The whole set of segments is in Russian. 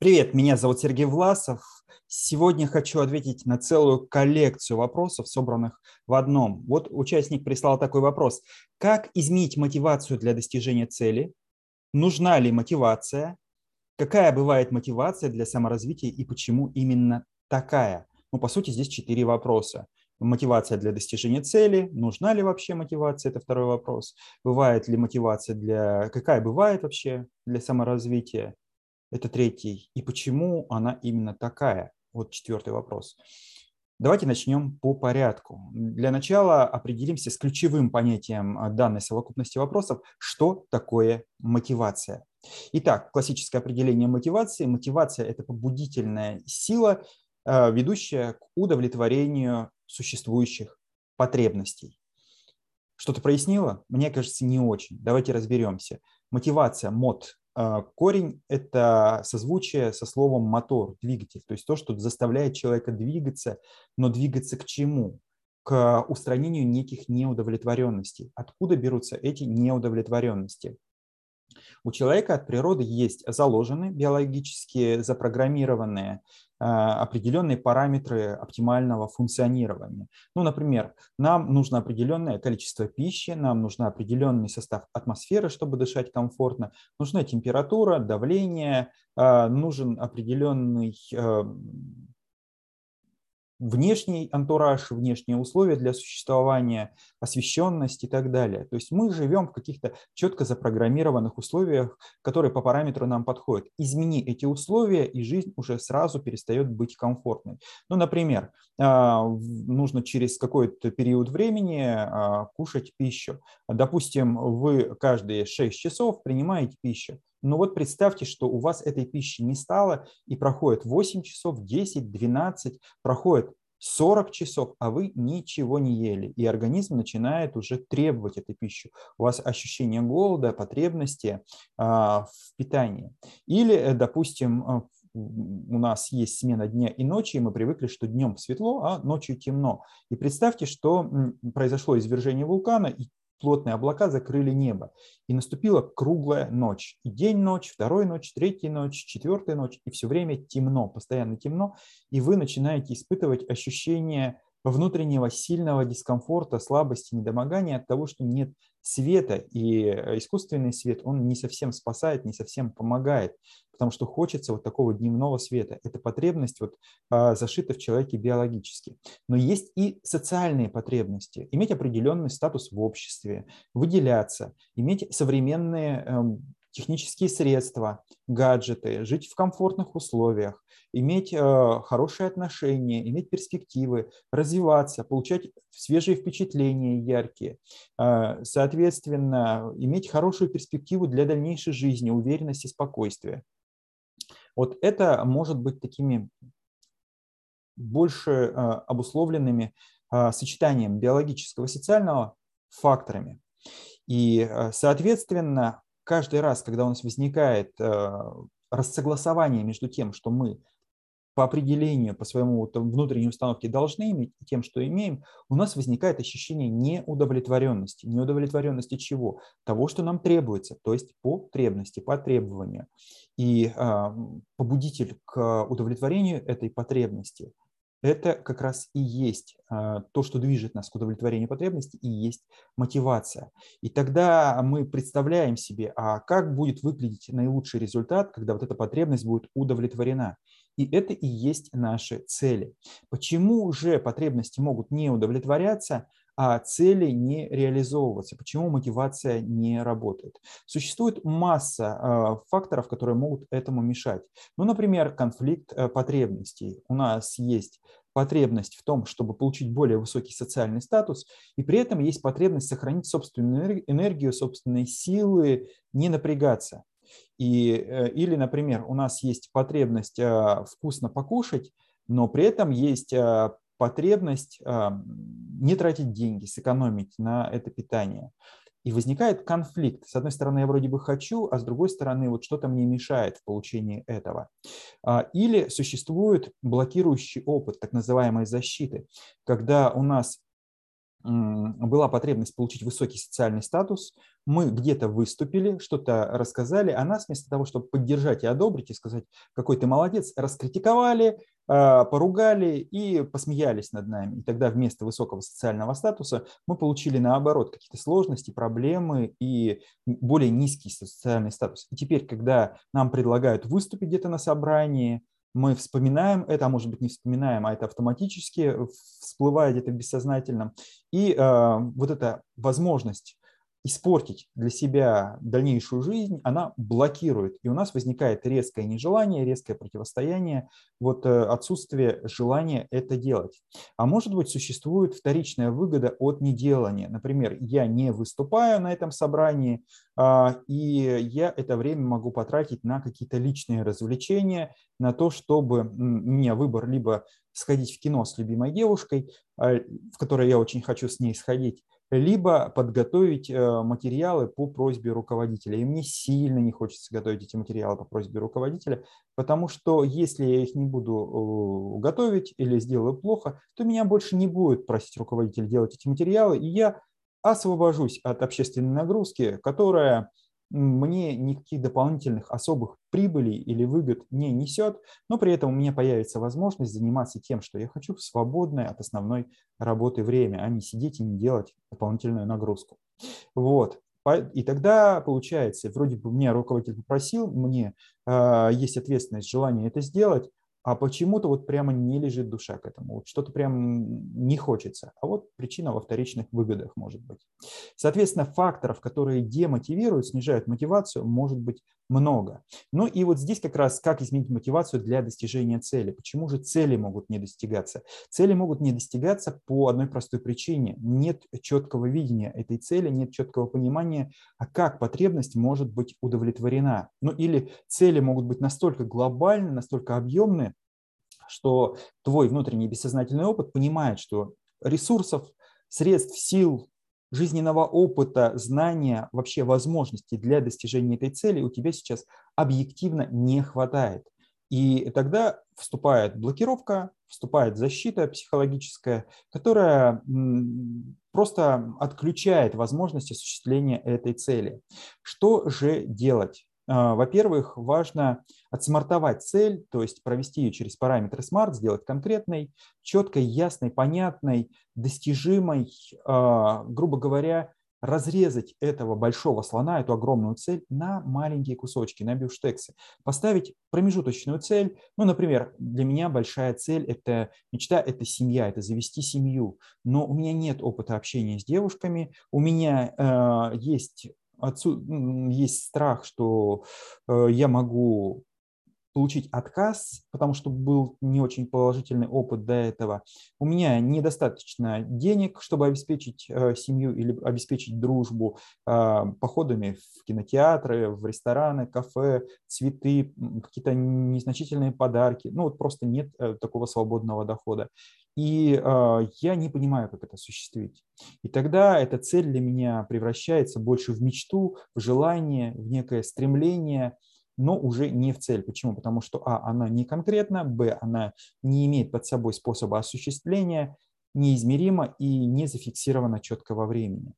Привет, меня зовут Сергей Власов. Сегодня хочу ответить на целую коллекцию вопросов, собранных в одном. Вот участник прислал такой вопрос. Как изменить мотивацию для достижения цели? Нужна ли мотивация? Какая бывает мотивация для саморазвития и почему именно такая? Ну, по сути, здесь четыре вопроса. Мотивация для достижения цели. Нужна ли вообще мотивация? Это второй вопрос. Бывает ли мотивация для... Какая бывает вообще для саморазвития? Это третий. И почему она именно такая? Вот четвертый вопрос. Давайте начнем по порядку. Для начала определимся с ключевым понятием а, данной совокупности вопросов, что такое мотивация. Итак, классическое определение мотивации. Мотивация – это побудительная сила, а, ведущая к удовлетворению существующих потребностей. Что-то прояснило? Мне кажется, не очень. Давайте разберемся. Мотивация, мод, корень – это созвучие со словом мотор, двигатель, то есть то, что заставляет человека двигаться, но двигаться к чему? К устранению неких неудовлетворенностей. Откуда берутся эти неудовлетворенности? У человека от природы есть заложенные биологически запрограммированные а, определенные параметры оптимального функционирования. Ну, например, нам нужно определенное количество пищи, нам нужен определенный состав атмосферы, чтобы дышать комфортно, нужна температура, давление, а, нужен определенный внешний антураж, внешние условия для существования, освещенность и так далее. То есть мы живем в каких-то четко запрограммированных условиях, которые по параметру нам подходят. Измени эти условия, и жизнь уже сразу перестает быть комфортной. Ну, например, а, нужно через какой-то период времени а, кушать пищу. Допустим, вы каждые 6 часов принимаете пищу. Но вот представьте, что у вас этой пищи не стало, и проходит 8 часов, 10, 12, проходит 40 часов, а вы ничего не ели, и организм начинает уже требовать этой пищи. У вас ощущение голода, потребности а, в питании. Или, э, допустим, а, у нас есть смена дня и ночи, и мы привыкли, что днем светло, а ночью темно. И представьте, что произошло извержение вулкана, и плотные облака закрыли небо. И наступила круглая ночь. И день, ночь, второй ночь, третья ночь, четвертая ночь. И все время темно, постоянно темно. И вы начинаете испытывать ощущение внутреннего сильного дискомфорта, слабости, недомогания от того, что нет света. И э, искусственный свет, он не совсем спасает, не совсем помогает потому что хочется вот такого дневного света. Эта потребность вот а, зашита в человеке биологически. Но есть и социальные потребности. Иметь определенный статус в обществе, выделяться, иметь современные эм, технические средства, гаджеты, жить в комфортных условиях, иметь э, хорошие отношения, иметь перспективы, развиваться, получать свежие впечатления яркие, э, соответственно, иметь хорошую перспективу для дальнейшей жизни, уверенность и спокойствие. Вот это может быть такими больше а, обусловленными сочетанием биологического и социального факторами. И, соответственно, каждый раз, когда у нас возникает рассогласование между тем, что мы по определению, по своему внутренней установке должны иметь, тем, что имеем, у нас возникает ощущение неудовлетворенности. Неудовлетворенности чего? Того, что нам требуется, то есть потребности, по требованию. И э, побудитель к удовлетворению этой потребности – это как раз и есть э, то, что движет нас к удовлетворению потребности, и есть мотивация. И тогда мы представляем себе, а как будет выглядеть наилучший результат, когда вот эта потребность будет удовлетворена. И это и есть наши цели. Почему же потребности могут не удовлетворяться, а цели не реализовываться? Почему мотивация не работает? Существует масса а, факторов, которые могут этому мешать. Ну, например, конфликт э, потребностей. У нас есть потребность в том, чтобы получить более высокий социальный статус, и при этом есть потребность сохранить собственную энергию, собственные силы, не напрягаться. И, э, или, например, у нас есть потребность э, вкусно покушать, но при этом есть э, потребность не тратить деньги, сэкономить на это питание. И возникает конфликт. С одной стороны, я вроде бы хочу, а с другой стороны, вот что-то мне мешает в получении этого. А, или существует блокирующий опыт, так называемой защиты, когда у нас была потребность получить высокий социальный статус, мы где-то выступили, что-то рассказали, а нас вместо того, чтобы поддержать и одобрить и сказать, какой ты молодец, раскритиковали, поругали и посмеялись над нами. И тогда вместо высокого социального статуса мы получили наоборот какие-то сложности, проблемы и более низкий социальный статус. И теперь, когда нам предлагают выступить где-то на собрании, мы вспоминаем это, а может быть не вспоминаем, а это автоматически всплывает где-то бессознательном. И э, вот эта возможность испортить для себя дальнейшую жизнь, она блокирует. И у нас возникает резкое нежелание, резкое противостояние, вот э, отсутствие желания это делать. А может быть, существует вторичная выгода от неделания. Например, я не выступаю на этом собрании, а, и я это время могу потратить на какие-то личные развлечения, на то, чтобы у меня выбор либо сходить в кино с любимой девушкой, а, в которой я очень хочу с ней сходить, либо подготовить э, материалы по просьбе руководителя. И мне сильно не хочется готовить эти материалы по просьбе руководителя, потому что если я их не буду готовить или сделаю плохо, то меня больше не будет просить руководитель делать эти материалы, и я освобожусь от общественной нагрузки, которая мне никаких дополнительных особых прибылей или выгод не несет, но при этом у меня появится возможность заниматься тем, что я хочу в свободное от основной работы время, а не сидеть и не делать дополнительную нагрузку. Вот. И тогда получается, вроде бы меня руководитель попросил, мне э, есть ответственность, желание это сделать, а почему-то вот прямо не лежит душа к этому, вот что-то прям не хочется. А вот причина во вторичных выгодах может быть. Соответственно, факторов, которые демотивируют, снижают мотивацию, может быть много. Ну и вот здесь как раз как изменить мотивацию для достижения цели. Почему же цели могут не достигаться? Цели могут не достигаться по одной простой причине. Нет четкого видения этой цели, нет четкого понимания, а как потребность может быть удовлетворена. Ну или цели могут быть настолько глобальны, настолько объемны, что твой внутренний бессознательный опыт понимает, что ресурсов, средств, сил, жизненного опыта, знания, вообще возможностей для достижения этой цели у тебя сейчас объективно не хватает. И тогда вступает блокировка, вступает защита психологическая, которая просто отключает возможность осуществления этой цели. Что же делать? А, во-первых, важно отсмартовать цель, то есть провести ее через параметры SMART, сделать конкретной, четкой, ясной, понятной, достижимой, а, грубо говоря, разрезать этого большого слона, эту огромную цель на маленькие кусочки, на бифштексы, поставить промежуточную цель. Ну, например, для меня большая цель – это мечта, это семья, это завести семью. Но у меня нет опыта общения с девушками, у меня э, есть отсюда есть страх, что э, я могу получить отказ, потому что был не очень положительный опыт до этого. У меня недостаточно денег, чтобы обеспечить э, семью или обеспечить дружбу э, походами в кинотеатры, в рестораны, кафе, цветы, какие-то незначительные подарки. Ну вот просто нет такого свободного дохода и э, я не понимаю, как это осуществить. И тогда эта цель для меня превращается больше в мечту, в желание, в некое стремление, но уже не в цель. Почему? Потому что, а, она не конкретна, б, она не имеет под собой способа осуществления, неизмерима и не зафиксирована четко во времени.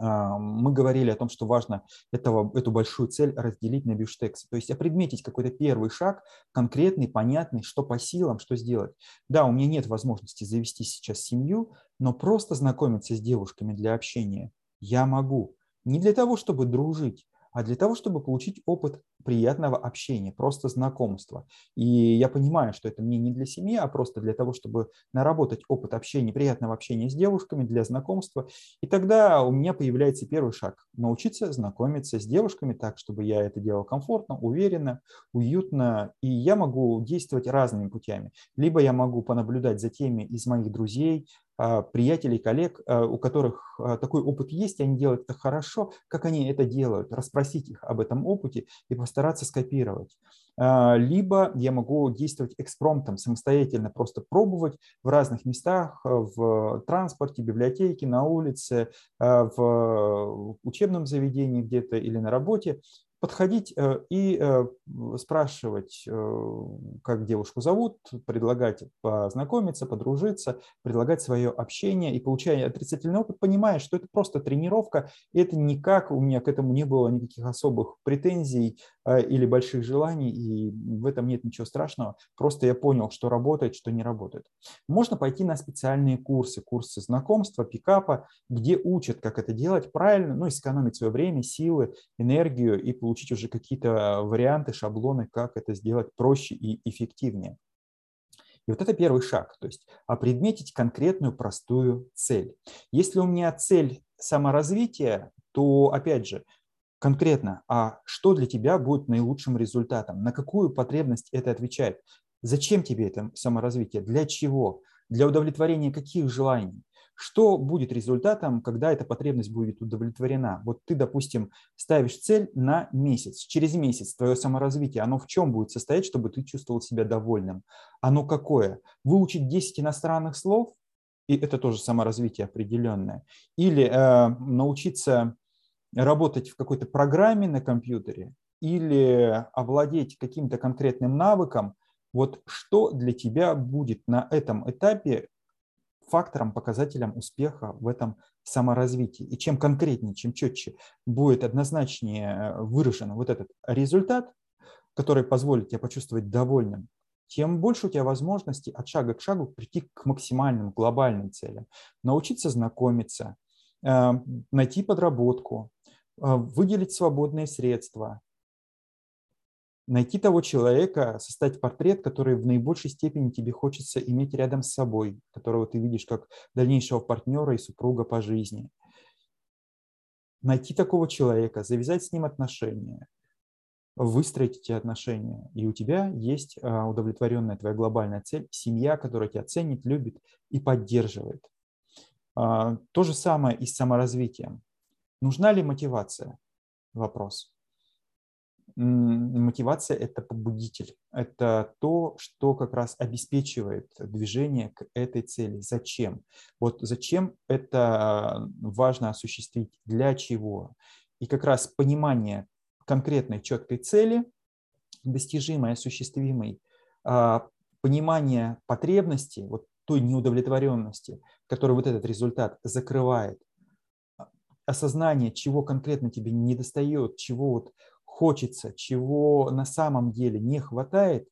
А, мы говорили о том, что важно этого, эту большую цель разделить на бифштексы, то есть опредметить какой-то первый шаг, конкретный, понятный, что по силам, что сделать. Да, у меня нет возможности завести сейчас семью, но просто знакомиться с девушками для общения я могу. Не для того, чтобы дружить, а для того, чтобы получить опыт приятного общения, просто знакомства. И я понимаю, что это мне не для семьи, а просто для того, чтобы наработать опыт общения, приятного общения с девушками, для знакомства. И тогда у меня появляется первый шаг – научиться знакомиться с девушками так, чтобы я это делал комфортно, уверенно, уютно. И я могу действовать разными путями. Либо я могу понаблюдать за теми из моих друзей, а, приятелей, коллег, а, у которых а, такой опыт есть, и они делают это хорошо, как они это делают, расспросить их об этом опыте и постараться скопировать. Либо я могу действовать экспромтом, самостоятельно просто пробовать в разных местах, в транспорте, библиотеке, на улице, в учебном заведении где-то или на работе, подходить э, и э, спрашивать, э, как девушку зовут, предлагать познакомиться, подружиться, предлагать свое общение и получая отрицательный опыт, понимая, что это просто тренировка, и это никак, у меня к этому не было никаких особых претензий или больших желаний, и в этом нет ничего страшного. Просто я понял, что работает, что не работает. Можно пойти на специальные курсы, курсы знакомства, пикапа, где учат, как это делать правильно, ну и сэкономить свое время, силы, энергию и получить получить уже какие-то варианты, шаблоны, как это сделать проще и эффективнее. И вот это первый шаг, то есть опредметить конкретную простую цель. Если у меня цель саморазвития, то, опять же, конкретно, а что для тебя будет наилучшим результатом? На какую потребность это отвечает? Зачем тебе это саморазвитие? Для чего? Для удовлетворения каких желаний? Что будет результатом, когда эта потребность будет удовлетворена? Вот ты, допустим, ставишь цель на месяц. Через месяц твое саморазвитие, оно в чем будет состоять, чтобы ты чувствовал себя довольным? Оно какое? Выучить 10 иностранных слов, и это тоже саморазвитие определенное. Или э, научиться работать в какой-то программе на компьютере, или овладеть каким-то конкретным навыком, вот что для тебя будет на этом этапе фактором, показателем успеха в этом саморазвитии. И чем конкретнее, чем четче будет однозначнее э, выражен вот этот результат, который позволит тебе почувствовать довольным, тем больше у тебя возможности от шага к шагу прийти к максимальным глобальным целям. Научиться знакомиться, э, найти подработку, э, выделить свободные средства, найти того человека, составить портрет, который в наибольшей степени тебе хочется иметь рядом с собой, которого ты видишь как дальнейшего партнера и супруга по жизни. Найти такого человека, завязать с ним отношения, выстроить эти отношения, и у тебя есть а, удовлетворенная твоя глобальная цель, семья, которая тебя ценит, любит и поддерживает. А, то же самое и с саморазвитием. Нужна ли мотивация? Вопрос мотивация – это побудитель, это то, что как раз обеспечивает движение к этой цели. Зачем? Вот зачем это важно осуществить, для чего? И как раз понимание конкретной четкой цели, достижимой, осуществимой, а, понимание потребностей, вот той неудовлетворенности, которую вот этот результат закрывает, осознание, чего конкретно тебе не достает, чего вот хочется, чего на самом деле не хватает,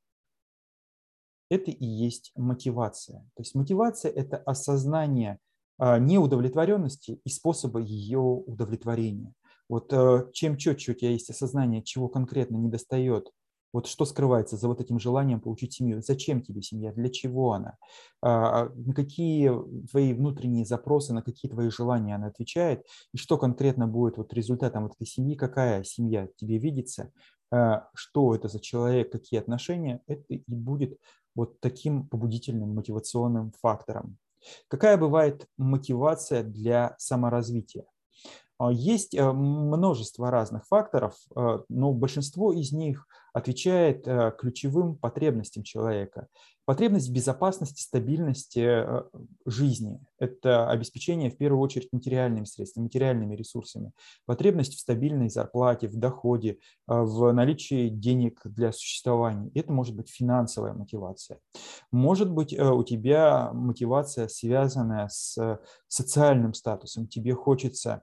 это и есть мотивация. То есть мотивация – это осознание а, неудовлетворенности и способа ее удовлетворения. Вот э, чем четче у тебя есть осознание, чего конкретно недостает вот что скрывается за вот этим желанием получить семью? Зачем тебе семья? Для чего она? А, на какие твои внутренние запросы, на какие твои желания она отвечает? И что конкретно будет вот результатом вот этой семьи? Какая семья тебе видится? А, что это за человек? Какие отношения? Это и будет вот таким побудительным мотивационным фактором. Какая бывает мотивация для саморазвития? А, есть э, множество разных факторов, э, но большинство из них отвечает э, ключевым потребностям человека. Потребность безопасности, стабильности жизни – это обеспечение в первую очередь материальными средствами, материальными ресурсами. Потребность в стабильной зарплате, в доходе, в наличии денег для существования. Это может быть финансовая мотивация. Может быть у тебя мотивация, связанная с социальным статусом. Тебе хочется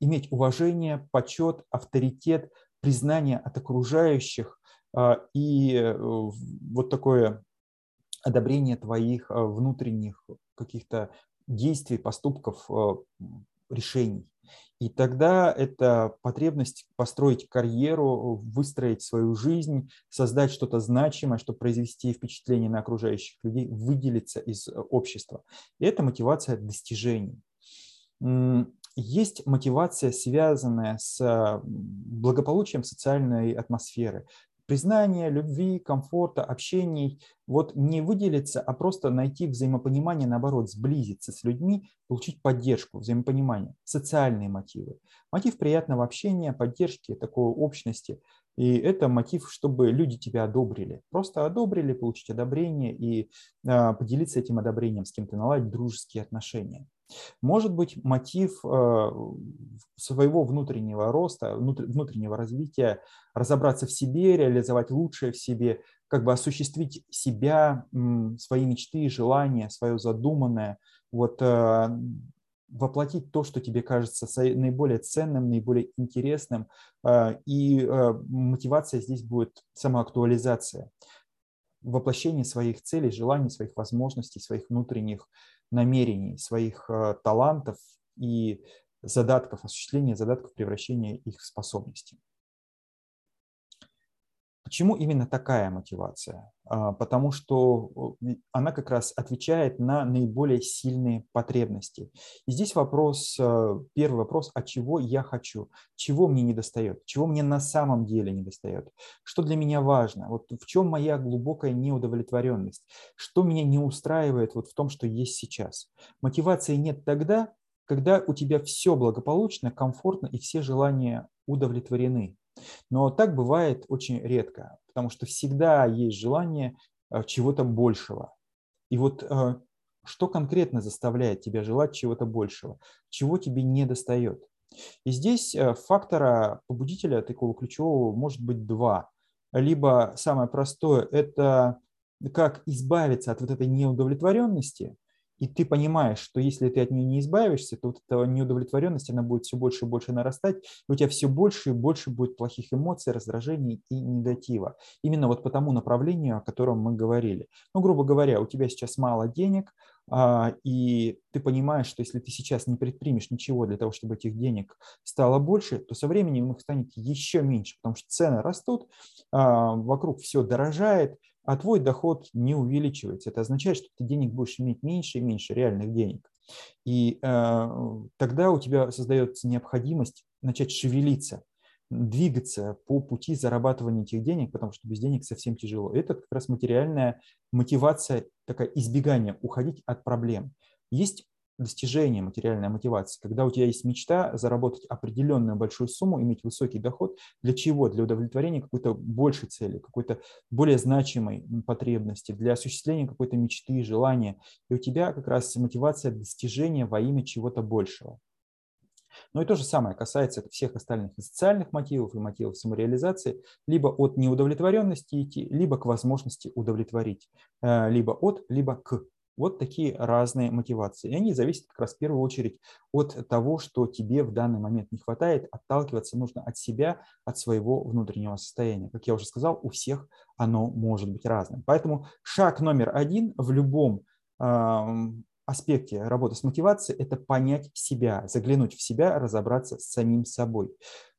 иметь уважение, почет, авторитет, признание от окружающих а, и э, вот такое одобрение твоих а, внутренних каких-то действий, поступков, решений. И тогда это потребность построить карьеру, выстроить свою жизнь, создать что-то значимое, чтобы произвести впечатление на окружающих людей, выделиться из э, общества. И это мотивация достижений есть мотивация, связанная с благополучием социальной атмосферы. Признание, любви, комфорта, общений. Вот не выделиться, а просто найти взаимопонимание, наоборот, сблизиться с людьми, получить поддержку, взаимопонимание. Социальные мотивы. Мотив приятного общения, поддержки, такой общности. И это мотив, чтобы люди тебя одобрили. Просто одобрили, получить одобрение и а, поделиться этим одобрением с кем-то, наладить дружеские отношения. Может быть, мотив э, своего внутреннего роста, внутреннего развития, разобраться в себе, реализовать лучшее в себе, как бы осуществить себя, свои мечты, желания, свое задуманное, вот э, воплотить то, что тебе кажется наиболее ценным, наиболее интересным. Э, и мотивация здесь будет самоактуализация воплощение своих целей, желаний, своих возможностей, своих внутренних намерений, своих э, талантов и задатков, осуществления задатков, превращения их в способности. Почему именно такая мотивация? А, потому что она как раз отвечает на наиболее сильные потребности. И здесь вопрос, э, первый вопрос, а чего я хочу? Чего мне не достает? Чего мне на самом деле не достает? Что для меня важно? Вот в чем моя глубокая неудовлетворенность? Что меня не устраивает вот в том, что есть сейчас? Мотивации нет тогда, когда у тебя все благополучно, комфортно и все желания удовлетворены. Но так бывает очень редко, потому что всегда есть желание э, чего-то большего. И вот э, что конкретно заставляет тебя желать чего-то большего, чего тебе не достает. И здесь э, фактора побудителя такого ключевого может быть два. Либо самое простое – это как избавиться от вот этой неудовлетворенности, и ты понимаешь, что если ты от нее не избавишься, то вот эта неудовлетворенность, она будет все больше и больше нарастать, и у тебя все больше и больше будет плохих эмоций, раздражений и негатива. Именно вот по тому направлению, о котором мы говорили. Ну, грубо говоря, у тебя сейчас мало денег, и ты понимаешь, что если ты сейчас не предпримешь ничего для того, чтобы этих денег стало больше, то со временем их станет еще меньше, потому что цены растут, а, вокруг все дорожает, а твой доход не увеличивается. Это означает, что ты денег будешь иметь меньше и меньше, реальных денег. И э, тогда у тебя создается необходимость начать шевелиться, двигаться по пути зарабатывания этих денег, потому что без денег совсем тяжело. Это как раз материальная мотивация, такая избегание, уходить от проблем. Есть достижение, материальная мотивация, когда у тебя есть мечта заработать определенную большую сумму, иметь высокий доход. Для чего? Для удовлетворения какой-то большей цели, какой-то более значимой потребности, для осуществления какой-то мечты, желания. И у тебя как раз мотивация достижения во имя чего-то большего. Но и то же самое касается всех остальных социальных мотивов, и мотивов самореализации, либо от неудовлетворенности идти, либо к возможности удовлетворить, э, либо от, либо к. Вот такие разные мотивации. И они зависят как раз в первую очередь от того, что тебе в данный момент не хватает. Отталкиваться нужно от себя, от своего внутреннего состояния. Как я уже сказал, у всех оно может быть разным. Поэтому шаг номер один в любом аспекте работы с мотивацией – это понять себя, заглянуть в себя, разобраться с самим собой.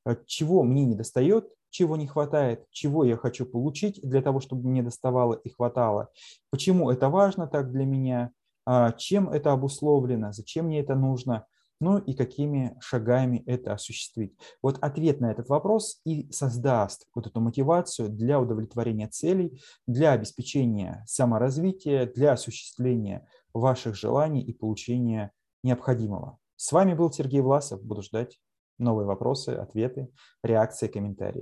Э, чего мне не достает, чего не хватает, чего я хочу получить для того, чтобы мне доставало и хватало, почему это важно так для меня, а, чем это обусловлено, зачем мне это нужно, ну и какими шагами это осуществить. Вот ответ на этот вопрос и создаст вот эту мотивацию для удовлетворения целей, для обеспечения саморазвития, для осуществления ваших желаний и получения необходимого. С вами был Сергей Власов. Буду ждать новые вопросы, ответы, реакции, комментарии.